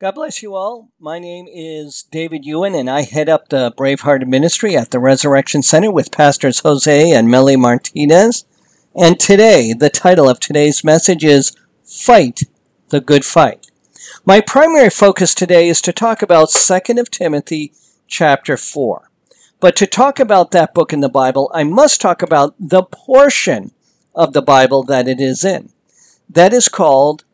God bless you all. My name is David Ewan, and I head up the Braveheart Ministry at the Resurrection Center with Pastors Jose and Melly Martinez. And today, the title of today's message is Fight the Good Fight. My primary focus today is to talk about 2nd of Timothy chapter 4. But to talk about that book in the Bible, I must talk about the portion of the Bible that it is in. That is called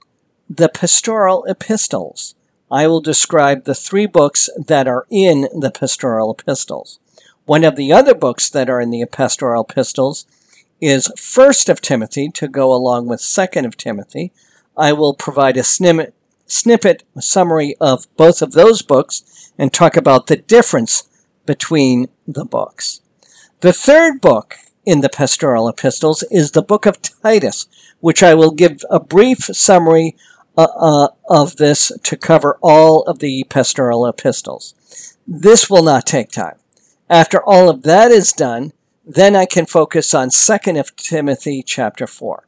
the pastoral epistles. I will describe the three books that are in the pastoral epistles. One of the other books that are in the pastoral epistles is First of Timothy to go along with Second of Timothy. I will provide a snippet, snippet summary of both of those books and talk about the difference between the books. The third book in the pastoral epistles is the book of Titus, which I will give a brief summary uh, uh, of this to cover all of the pastoral epistles. This will not take time. After all of that is done, then I can focus on 2nd of Timothy chapter 4.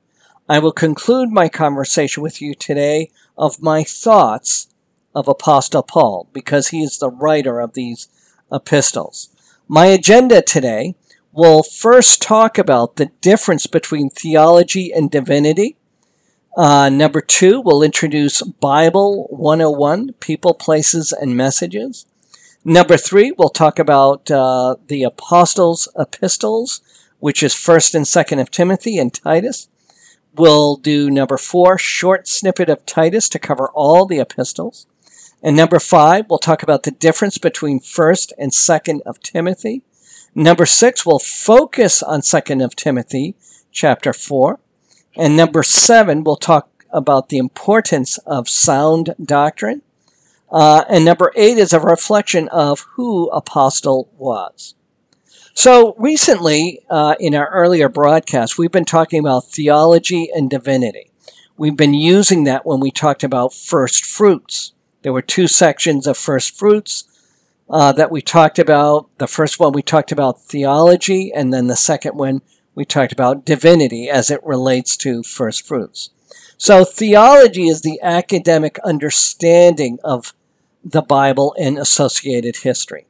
I will conclude my conversation with you today of my thoughts of Apostle Paul because he is the writer of these epistles. My agenda today will first talk about the difference between theology and divinity. Uh, number two, we'll introduce Bible 101 People, Places, and Messages. Number three, we'll talk about uh, the Apostles' epistles, which is 1st and 2nd of Timothy and Titus. We'll do number four, short snippet of Titus to cover all the epistles. And number five, we'll talk about the difference between 1st and 2nd of Timothy. Number six, we'll focus on 2nd of Timothy, chapter 4. And number seven, we'll talk about the importance of sound doctrine. Uh, and number eight is a reflection of who Apostle was. So recently, uh, in our earlier broadcast, we've been talking about theology and divinity. We've been using that when we talked about first fruits. There were two sections of first fruits uh, that we talked about. The first one we talked about theology, and then the second one we talked about divinity as it relates to first fruits. So theology is the academic understanding of the Bible and associated history.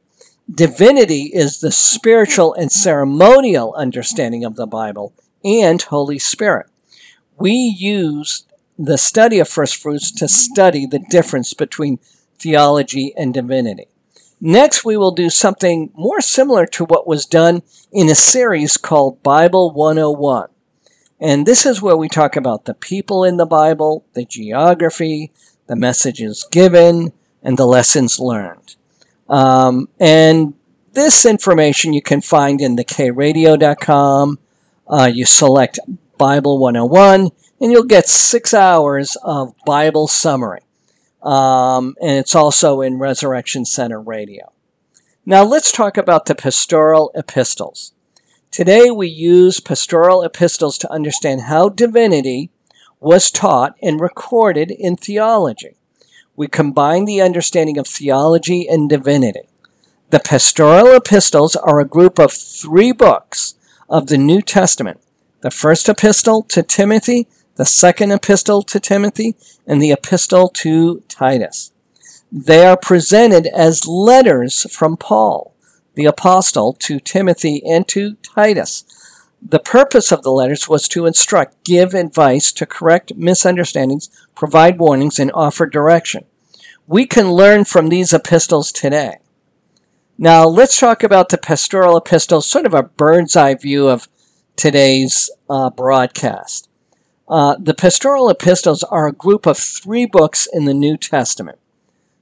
Divinity is the spiritual and ceremonial understanding of the Bible and Holy Spirit. We use the study of first fruits to study the difference between theology and divinity. Next, we will do something more similar to what was done in a series called Bible 101. And this is where we talk about the people in the Bible, the geography, the messages given, and the lessons learned. Um, and this information you can find in the kradio.com. Uh, you select Bible 101, and you'll get six hours of Bible summary. Um, and it's also in Resurrection Center Radio. Now let's talk about the pastoral epistles. Today we use pastoral epistles to understand how divinity was taught and recorded in theology. We combine the understanding of theology and divinity. The pastoral epistles are a group of three books of the New Testament. The first epistle to Timothy, the second epistle to Timothy, and the epistle to Titus. They are presented as letters from Paul, the apostle, to Timothy and to Titus. The purpose of the letters was to instruct, give advice, to correct misunderstandings, provide warnings, and offer direction. We can learn from these epistles today. Now, let's talk about the pastoral epistles, sort of a bird's eye view of today's uh, broadcast. Uh, the pastoral epistles are a group of three books in the New Testament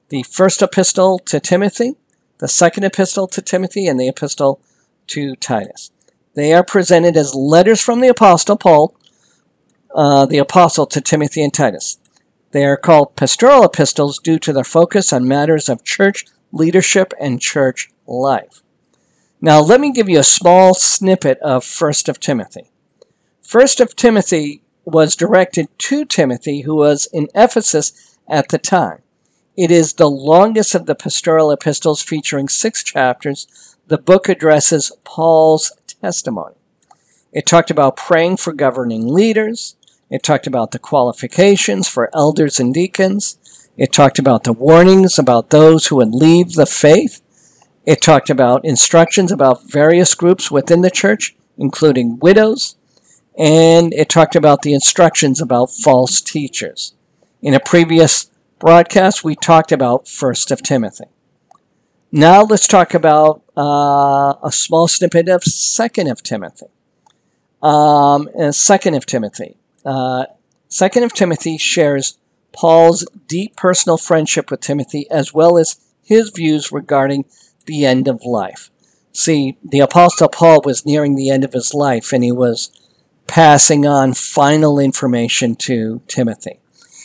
the first epistle to Timothy, the second epistle to Timothy, and the epistle to Titus. They are presented as letters from the Apostle Paul, uh, the Apostle to Timothy and Titus. They are called pastoral epistles due to their focus on matters of church leadership and church life. Now, let me give you a small snippet of First of Timothy. First of Timothy was directed to Timothy, who was in Ephesus at the time. It is the longest of the pastoral epistles, featuring six chapters. The book addresses Paul's testimony. It talked about praying for governing leaders. It talked about the qualifications for elders and deacons. It talked about the warnings about those who would leave the faith. It talked about instructions about various groups within the church, including widows. And it talked about the instructions about false teachers. In a previous broadcast, we talked about First of Timothy. Now let's talk about uh, a small snippet of Second of Timothy. Um, Second of Timothy. Uh, Second of Timothy shares Paul's deep personal friendship with Timothy as well as his views regarding the end of life. See, the Apostle Paul was nearing the end of his life and he was passing on final information to Timothy.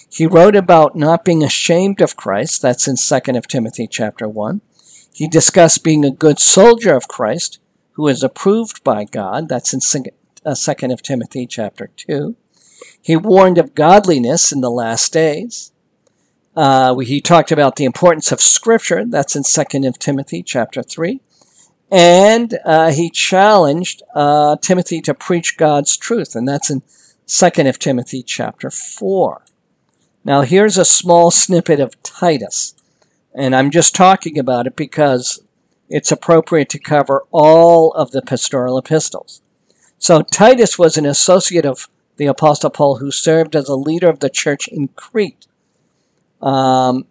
He wrote about not being ashamed of Christ, that's in 2nd of Timothy chapter 1. He discussed being a good soldier of Christ, who is approved by God. That's in uh, Second of Timothy chapter two. He warned of godliness in the last days. Uh, he talked about the importance of Scripture. That's in Second of Timothy chapter three, and uh, he challenged uh, Timothy to preach God's truth, and that's in Second of Timothy chapter four. Now here's a small snippet of Titus. And I'm just talking about it because it's appropriate to cover all of the pastoral epistles. So Titus was an associate of the Apostle Paul who served as a leader of the church in Crete. Um,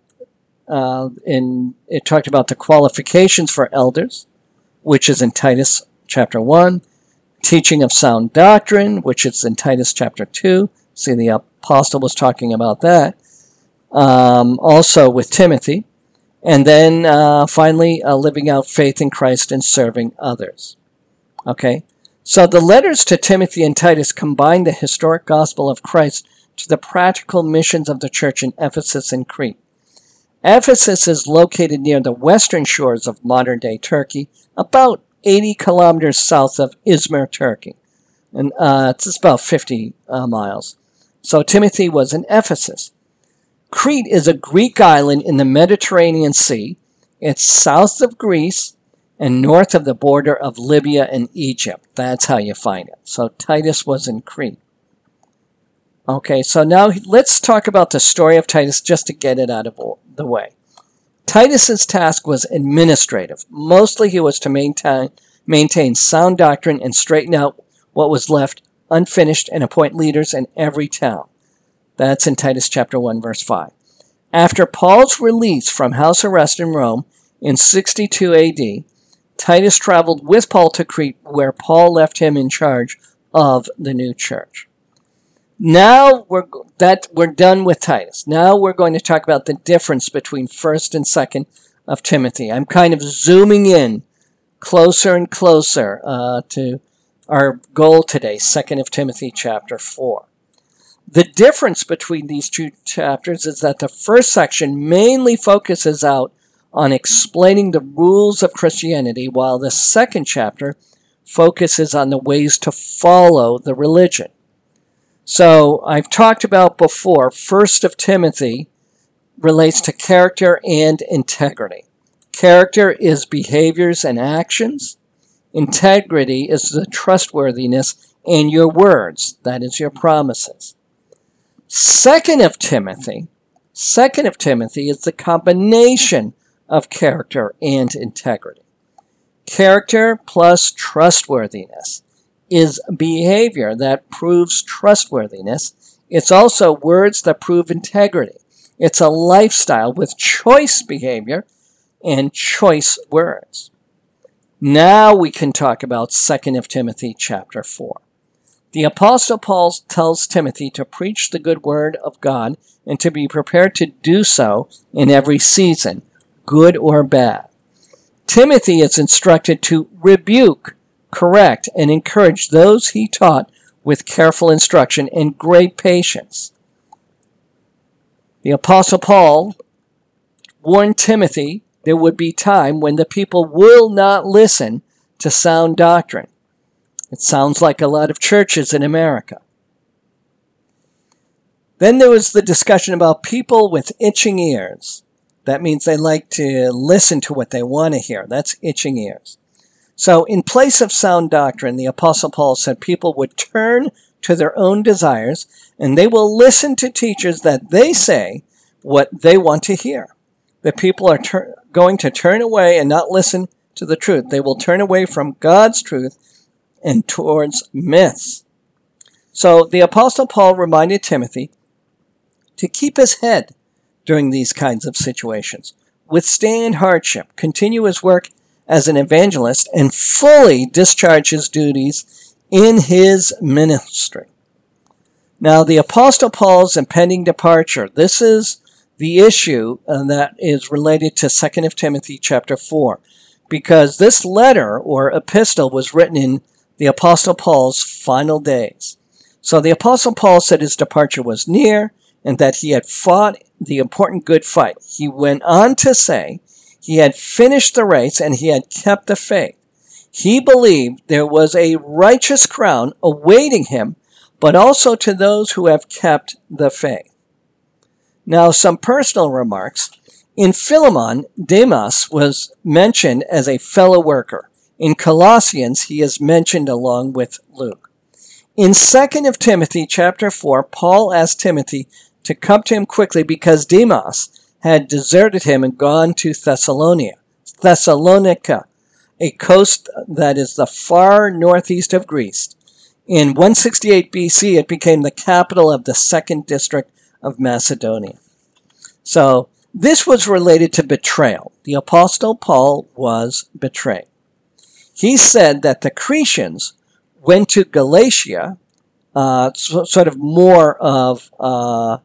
uh, it talked about the qualifications for elders, which is in Titus chapter 1, teaching of sound doctrine, which is in Titus chapter 2. See, the apostle was talking about that. Um, also with Timothy, and then uh, finally, uh, living out faith in Christ and serving others. Okay? So the letters to Timothy and Titus combine the historic gospel of Christ to the practical missions of the church in Ephesus and Crete. Ephesus is located near the western shores of modern day Turkey, about 80 kilometers south of Izmir, Turkey. And uh, it's about 50 uh, miles. So Timothy was in Ephesus. Crete is a Greek island in the Mediterranean Sea. It's south of Greece and north of the border of Libya and Egypt. That's how you find it. So Titus was in Crete. Okay, so now let's talk about the story of Titus just to get it out of the way. Titus's task was administrative. Mostly he was to maintain, maintain sound doctrine and straighten out what was left unfinished and appoint leaders in every town. That's in Titus chapter 1 verse 5. After Paul's release from house arrest in Rome in 62 AD, Titus traveled with Paul to Crete where Paul left him in charge of the new church. Now we're that we're done with Titus. Now we're going to talk about the difference between 1st and 2nd of Timothy. I'm kind of zooming in closer and closer uh, to our goal today, 2nd of Timothy chapter 4. The difference between these two chapters is that the first section mainly focuses out on explaining the rules of Christianity, while the second chapter focuses on the ways to follow the religion. So I've talked about before, first of Timothy relates to character and integrity. Character is behaviors and actions. Integrity is the trustworthiness in your words, that is your promises. Second of Timothy, second of Timothy is the combination of character and integrity. Character plus trustworthiness is behavior that proves trustworthiness. It's also words that prove integrity. It's a lifestyle with choice behavior and choice words. Now we can talk about 2nd of Timothy chapter 4. The Apostle Paul tells Timothy to preach the good word of God and to be prepared to do so in every season, good or bad. Timothy is instructed to rebuke, correct, and encourage those he taught with careful instruction and great patience. The Apostle Paul warned Timothy there would be time when the people will not listen to sound doctrine. It sounds like a lot of churches in America. Then there was the discussion about people with itching ears. That means they like to listen to what they want to hear. That's itching ears. So, in place of sound doctrine, the Apostle Paul said people would turn to their own desires and they will listen to teachers that they say what they want to hear. The people are going to turn away and not listen to the truth. They will turn away from God's truth and towards myths. So the Apostle Paul reminded Timothy to keep his head during these kinds of situations, withstand hardship, continue his work as an evangelist, and fully discharge his duties in his ministry. Now, the Apostle Paul's impending departure, this is the issue uh, that is related to 2 Timothy chapter 4, because this letter or epistle was written in the Apostle Paul's final days. So the Apostle Paul said his departure was near and that he had fought the important good fight. He went on to say he had finished the race and he had kept the faith. He believed there was a righteous crown awaiting him, but also to those who have kept the faith. Now, some personal remarks. In Philemon, Demas was mentioned as a fellow worker. In Colossians, he is mentioned along with Luke. In 2 of Timothy chapter 4, Paul asked Timothy to come to him quickly because Demas had deserted him and gone to Thessalonica, Thessalonica, a coast that is the far northeast of Greece. In 168 BC, it became the capital of the second district of Macedonia. So, this was related to betrayal. The Apostle Paul was betrayed. He said that the Crescens went to Galatia, uh, sort of more of uh,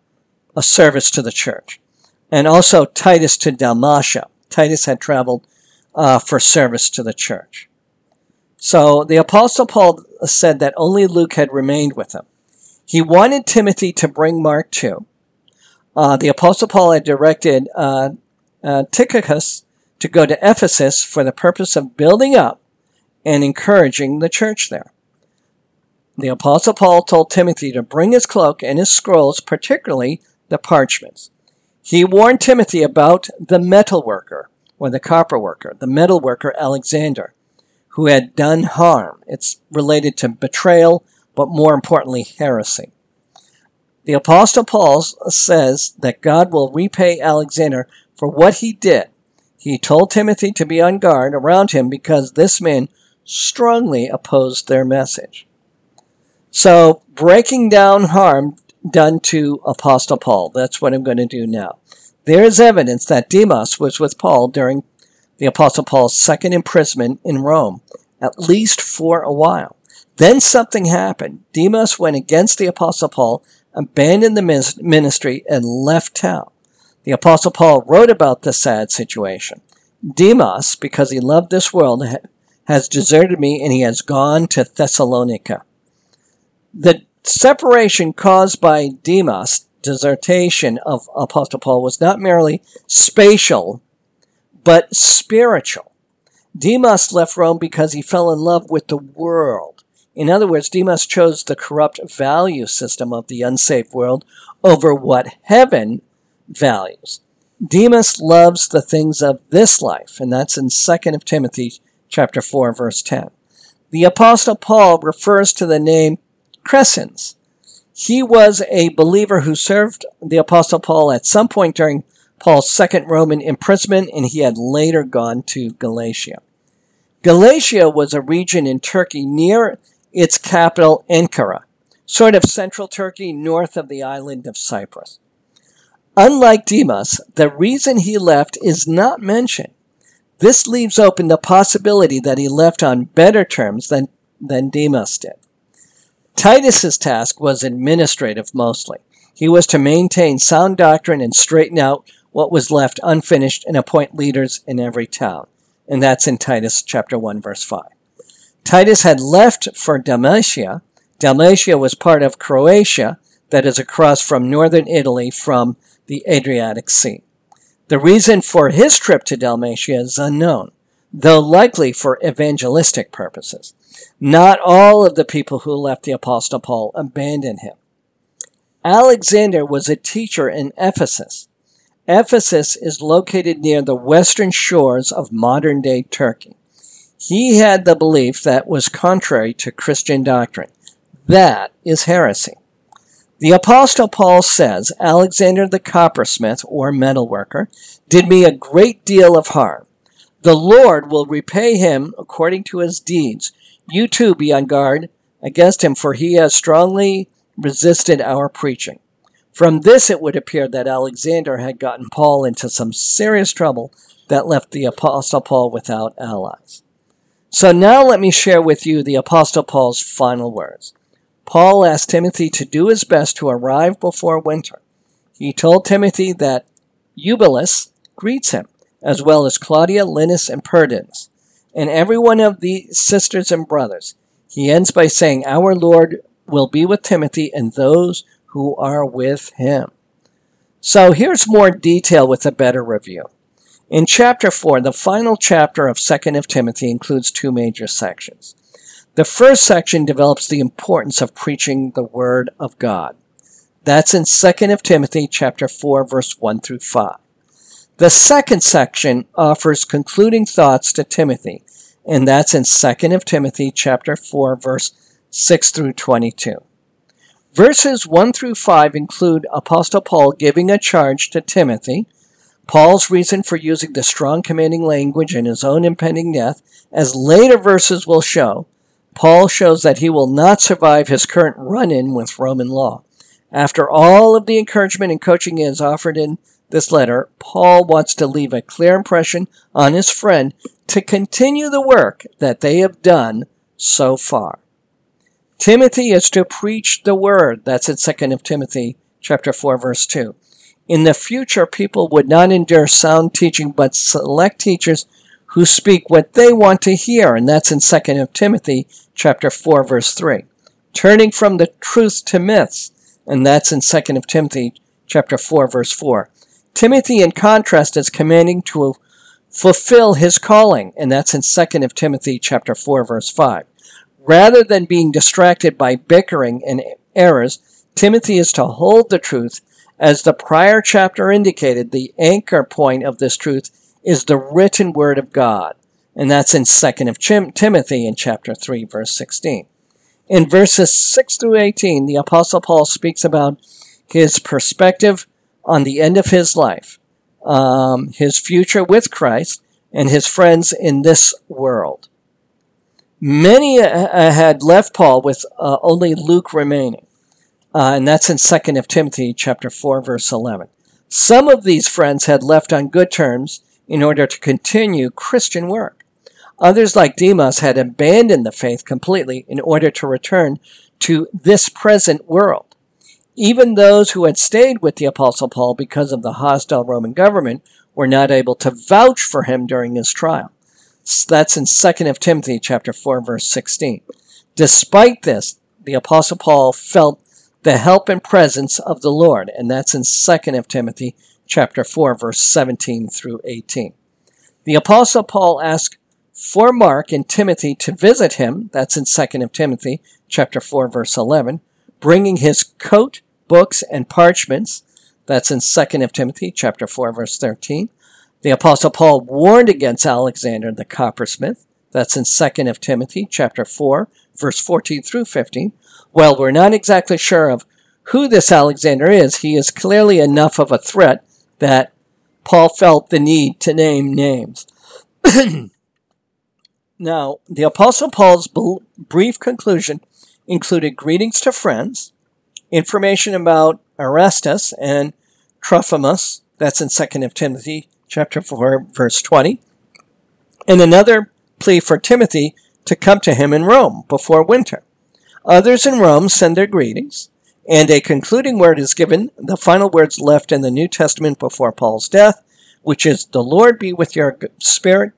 a service to the church. And also Titus to Dalmatia. Titus had traveled uh, for service to the church. So the Apostle Paul said that only Luke had remained with him. He wanted Timothy to bring Mark too. Uh, the Apostle Paul had directed uh, uh, Tychicus to go to Ephesus for the purpose of building up and encouraging the church there. The Apostle Paul told Timothy to bring his cloak and his scrolls, particularly the parchments. He warned Timothy about the metal worker, or the copper worker, the metal worker Alexander, who had done harm. It's related to betrayal, but more importantly, heresy. The Apostle Paul says that God will repay Alexander for what he did. He told Timothy to be on guard around him because this man strongly opposed their message. So, breaking down harm done to Apostle Paul. That's what I'm going to do now. There is evidence that Demas was with Paul during the Apostle Paul's second imprisonment in Rome, at least for a while. Then something happened. Demas went against the Apostle Paul, abandoned the ministry, and left town. The Apostle Paul wrote about the sad situation. Demas, because he loved this world, has deserted me and he has gone to Thessalonica. The separation caused by Demas, desertation of Apostle Paul, was not merely spatial, but spiritual. Demas left Rome because he fell in love with the world. In other words, Demas chose the corrupt value system of the unsaved world over what heaven values. Demas loves the things of this life, and that's in 2 of Timothy chapter 4 verse 10. The apostle Paul refers to the name Crescens. He was a believer who served the Apostle Paul at some point during Paul's second Roman imprisonment, and he had later gone to Galatia. Galatia was a region in Turkey near its capital, Ankara, sort of central Turkey north of the island of Cyprus. Unlike Demas, the reason he left is not mentioned. This leaves open the possibility that he left on better terms than, than Demas did. Titus's task was administrative mostly. He was to maintain sound doctrine and straighten out what was left unfinished and appoint leaders in every town. And that's in Titus chapter 1 verse 5. Titus had left for Dalmatia. Dalmatia was part of Croatia that is across from northern Italy from the Adriatic Sea. The reason for his trip to Dalmatia is unknown, though likely for evangelistic purposes. Not all of the people who left the Apostle Paul abandoned him. Alexander was a teacher in Ephesus. Ephesus is located near the western shores of modern day Turkey. He had the belief that was contrary to Christian doctrine. That is heresy. The Apostle Paul says Alexander the coppersmith, or metalworker, did me a great deal of harm. The Lord will repay him according to his deeds. You too be on guard against him, for he has strongly resisted our preaching. From this, it would appear that Alexander had gotten Paul into some serious trouble that left the Apostle Paul without allies. So now let me share with you the Apostle Paul's final words. Paul asked Timothy to do his best to arrive before winter. He told Timothy that Eubulus greets him, as well as Claudia, Linus, and Pudens, and every one of the sisters and brothers. He ends by saying, Our Lord will be with Timothy and those who are with him. So here's more detail with a better review. In chapter 4, the final chapter of 2nd of Timothy includes two major sections. The first section develops the importance of preaching the word of God. That's in 2nd of Timothy chapter 4 verse 1 through 5. The second section offers concluding thoughts to Timothy, and that's in 2nd of Timothy chapter 4 verse 6 through 22. Verses 1 through 5 include Apostle Paul giving a charge to Timothy, Paul's reason for using the strong commanding language in his own impending death, as later verses will show, Paul shows that he will not survive his current run in with Roman law. After all of the encouragement and coaching has offered in this letter, Paul wants to leave a clear impression on his friend to continue the work that they have done so far. Timothy is to preach the word. That's in 2nd of Timothy chapter 4 verse 2. In the future, people would not endure sound teaching, but select teachers who speak what they want to hear, and that's in 2nd of Timothy chapter 4 verse 3. Turning from the truth to myths, and that's in 2nd of Timothy chapter 4 verse 4. Timothy in contrast is commanding to fulfill his calling, and that's in 2nd of Timothy chapter 4 verse 5. Rather than being distracted by bickering and errors, Timothy is to hold the truth as the prior chapter indicated, the anchor point of this truth is the written word of God. And that's in 2nd of Chim- Timothy in chapter 3, verse 16. In verses 6 through 18, the Apostle Paul speaks about his perspective on the end of his life, um, his future with Christ, and his friends in this world. Many uh, uh had left Paul with uh, only Luke remaining, uh, and that's in 2nd of Timothy chapter 4, verse 11. Some of these friends had left on good terms in order to continue Christian work. Others, like Demas, had abandoned the faith completely in order to return to this present world. Even those who had stayed with the Apostle Paul because of the hostile Roman government were not able to vouch for him during his trial. That's in 2 of Timothy chapter 4 verse 16. Despite this, the apostle Paul felt the help and presence of the Lord, and that's in 2 of Timothy chapter 4, verse 17 through 18. The Apostle Paul asked for Mark and Timothy to visit him, that's in 2 of Timothy chapter 4, verse 11, bringing his coat, books, and parchments, that's in 2 of Timothy chapter 4, verse 13. The Apostle Paul warned against Alexander the coppersmith, that's in 2 of Timothy chapter 4, verse 14 through 15. Well, we're not exactly sure of who this Alexander is. He is clearly enough of a threat that Paul felt the need to name names. now, the Apostle Paul's brief conclusion included greetings to friends, information about Erastus and Trophimus, that's in 2 of Timothy chapter 4 verse 20, and another plea for Timothy to come to him in Rome before winter. Others in Rome send their greetings, and a concluding word is given, the final words left in the New Testament before Paul's death, which is, The Lord be with your spirit,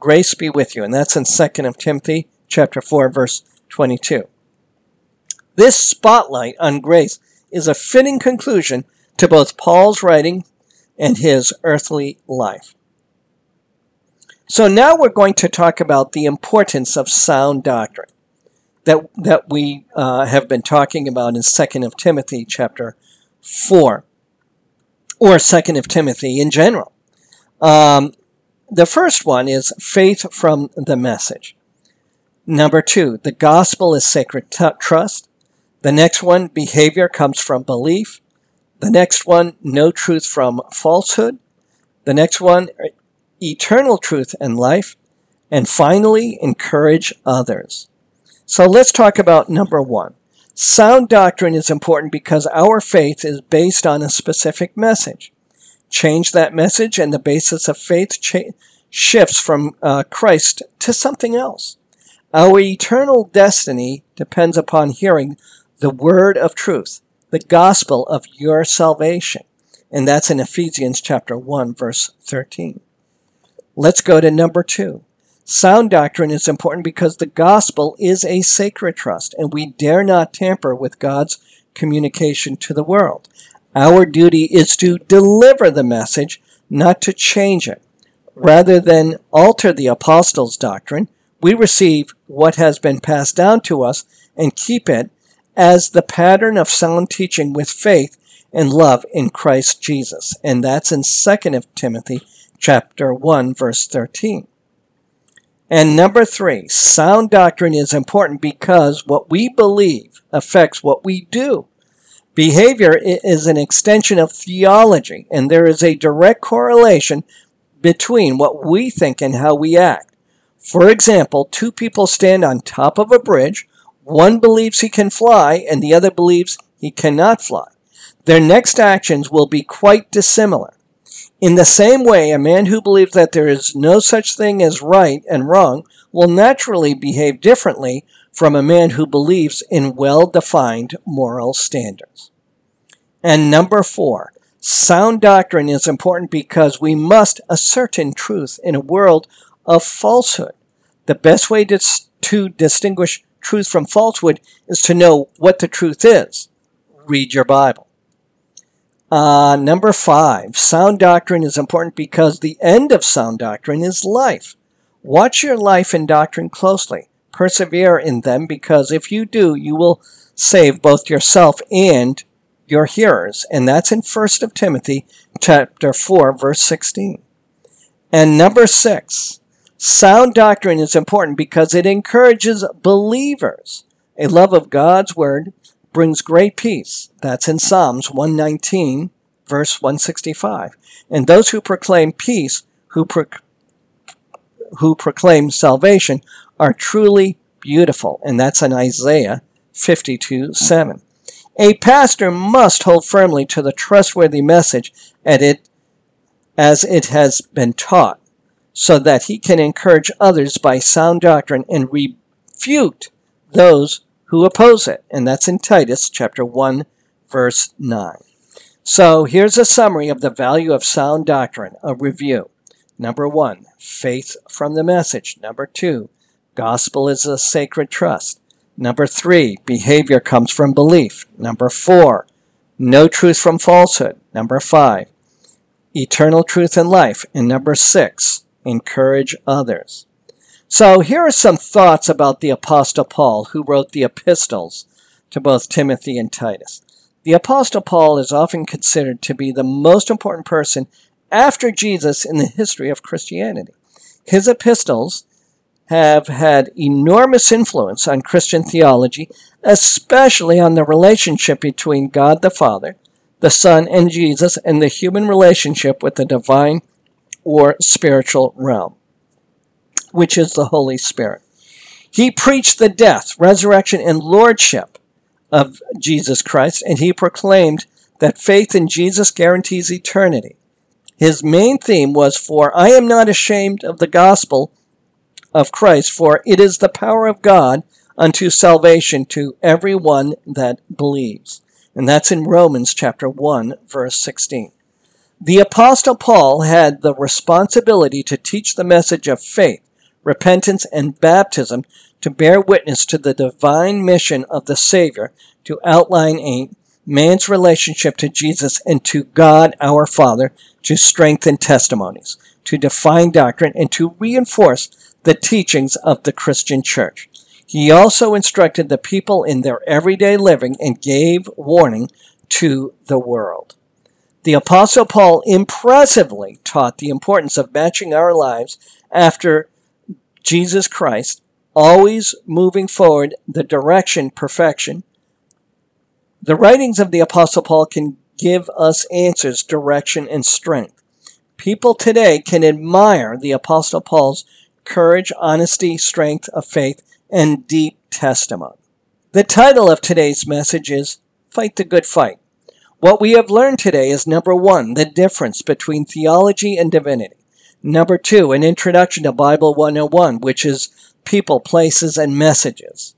grace be with you. And that's in 2nd of Timothy chapter 4, verse 22. This spotlight on grace is a fitting conclusion to both Paul's writing and his earthly life. So now we're going to talk about the importance of sound doctrine that that we uh, have been talking about in Second of Timothy chapter four, or Second of Timothy in general. Um, the first one is faith from the message. Number two, the gospel is sacred t- trust. The next one, behavior comes from belief. The next one, no truth from falsehood. The next one, eternal truth and life. And finally, encourage others. So let's talk about number one. Sound doctrine is important because our faith is based on a specific message. Change that message, and the basis of faith cha- shifts from uh, Christ to something else. Our eternal destiny depends upon hearing the word of truth, the gospel of your salvation. And that's in Ephesians chapter 1 verse 13. Let's go to number 2. Sound doctrine is important because the gospel is a sacred trust, and we dare not tamper with God's communication to the world. Our duty is to deliver the message, not to change it. Rather than alter the apostles' doctrine, we receive what has been passed down to us and keep it as the pattern of sound teaching with faith and love in Christ Jesus. And that's in 2 Timothy chapter 1 verse 13. And number three, sound doctrine is important because what we believe affects what we do. Behavior is an extension of theology, and there is a direct correlation between what we think and how we act. For example, two people stand on top of a bridge. One believes he can fly, and the other believes he cannot fly. Their next actions will be quite dissimilar. In the same way, a man who believes that there is no such thing as right and wrong will naturally behave differently from a man who believes in well defined moral standards. And number four, sound doctrine is important because we must ascertain truth in a world of falsehood. The best way to, to distinguish truth from falsehood is to know what the truth is. Read your Bible. Uh, number five, sound doctrine is important because the end of sound doctrine is life. Watch your life and doctrine closely. Persevere in them because if you do, you will save both yourself and your hearers. And that's in 1 of Timothy chapter 4, verse 16. And number six, sound doctrine is important because it encourages believers a love of God's word brings great peace. That's in Psalms 119, verse 165. And those who proclaim peace, who, pro- who proclaim salvation, are truly beautiful. And that's in Isaiah 52, 7. A pastor must hold firmly to the trustworthy message at it as it has been taught, so that he can encourage others by sound doctrine and refute those who oppose it. And that's in Titus chapter 1, verse 9. So here's a summary of the value of sound doctrine, a review. Number one, faith from the message. Number two, gospel is a sacred trust. Number three, behavior comes from belief. Number four, no truth from falsehood. Number five, eternal truth and life. And number six, encourage others. So here are some thoughts about the Apostle Paul, who wrote the epistles to both Timothy and Titus. The Apostle Paul is often considered to be the most important person after Jesus in the history of Christianity. His epistles have had enormous influence on Christian theology, especially on the relationship between God the Father, the Son, and Jesus, and the human relationship with the divine or spiritual realm which is the Holy Spirit. He preached the death, resurrection, and lordship of Jesus Christ, and he proclaimed that faith in Jesus guarantees eternity. His main theme was, For I am not ashamed of the gospel of Christ, for it is the power of God unto salvation to every one that believes. And that's in Romans chapter 1, verse 16. The Apostle Paul had the responsibility to teach the message of faith repentance, and baptism to bear witness to the divine mission of the Savior to outline a man's relationship to Jesus and to God our Father to strengthen testimonies, to define doctrine, and to reinforce the teachings of the Christian church. He also instructed the people in their everyday living and gave warning to the world. The Apostle Paul impressively taught the importance of matching our lives after Jesus Christ, always moving forward the direction perfection, The writings of the Apostle Paul can give us answers, direction, and strength. People today can admire the Apostle Paul's courage, honesty, strength of faith, and deep testimony. The title of today's message is Fight the Good Fight. What we have learned today is number one, the difference between theology and divinity. Number two, an introduction to Bible 101, which is people, places, and messages.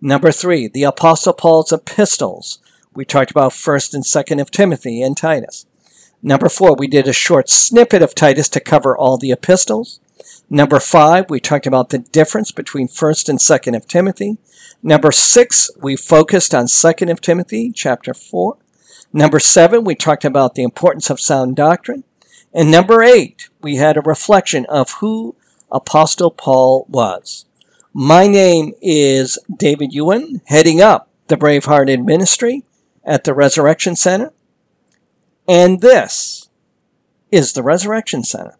Number three, the Apostle Paul's epistles. We talked about 1st and 2nd of Timothy and Titus. Number four, we did a short snippet of Titus to cover all the epistles. Number five, we talked about the difference between 1st and 2nd of Timothy. Number six, we focused on 2nd of Timothy, chapter 4. Number seven, we talked about the importance of sound doctrine. And number eight, we had a reflection of who Apostle Paul was. My name is David Ewan, heading up the Bravehearted Ministry at the Resurrection Center. And this is the Resurrection Center.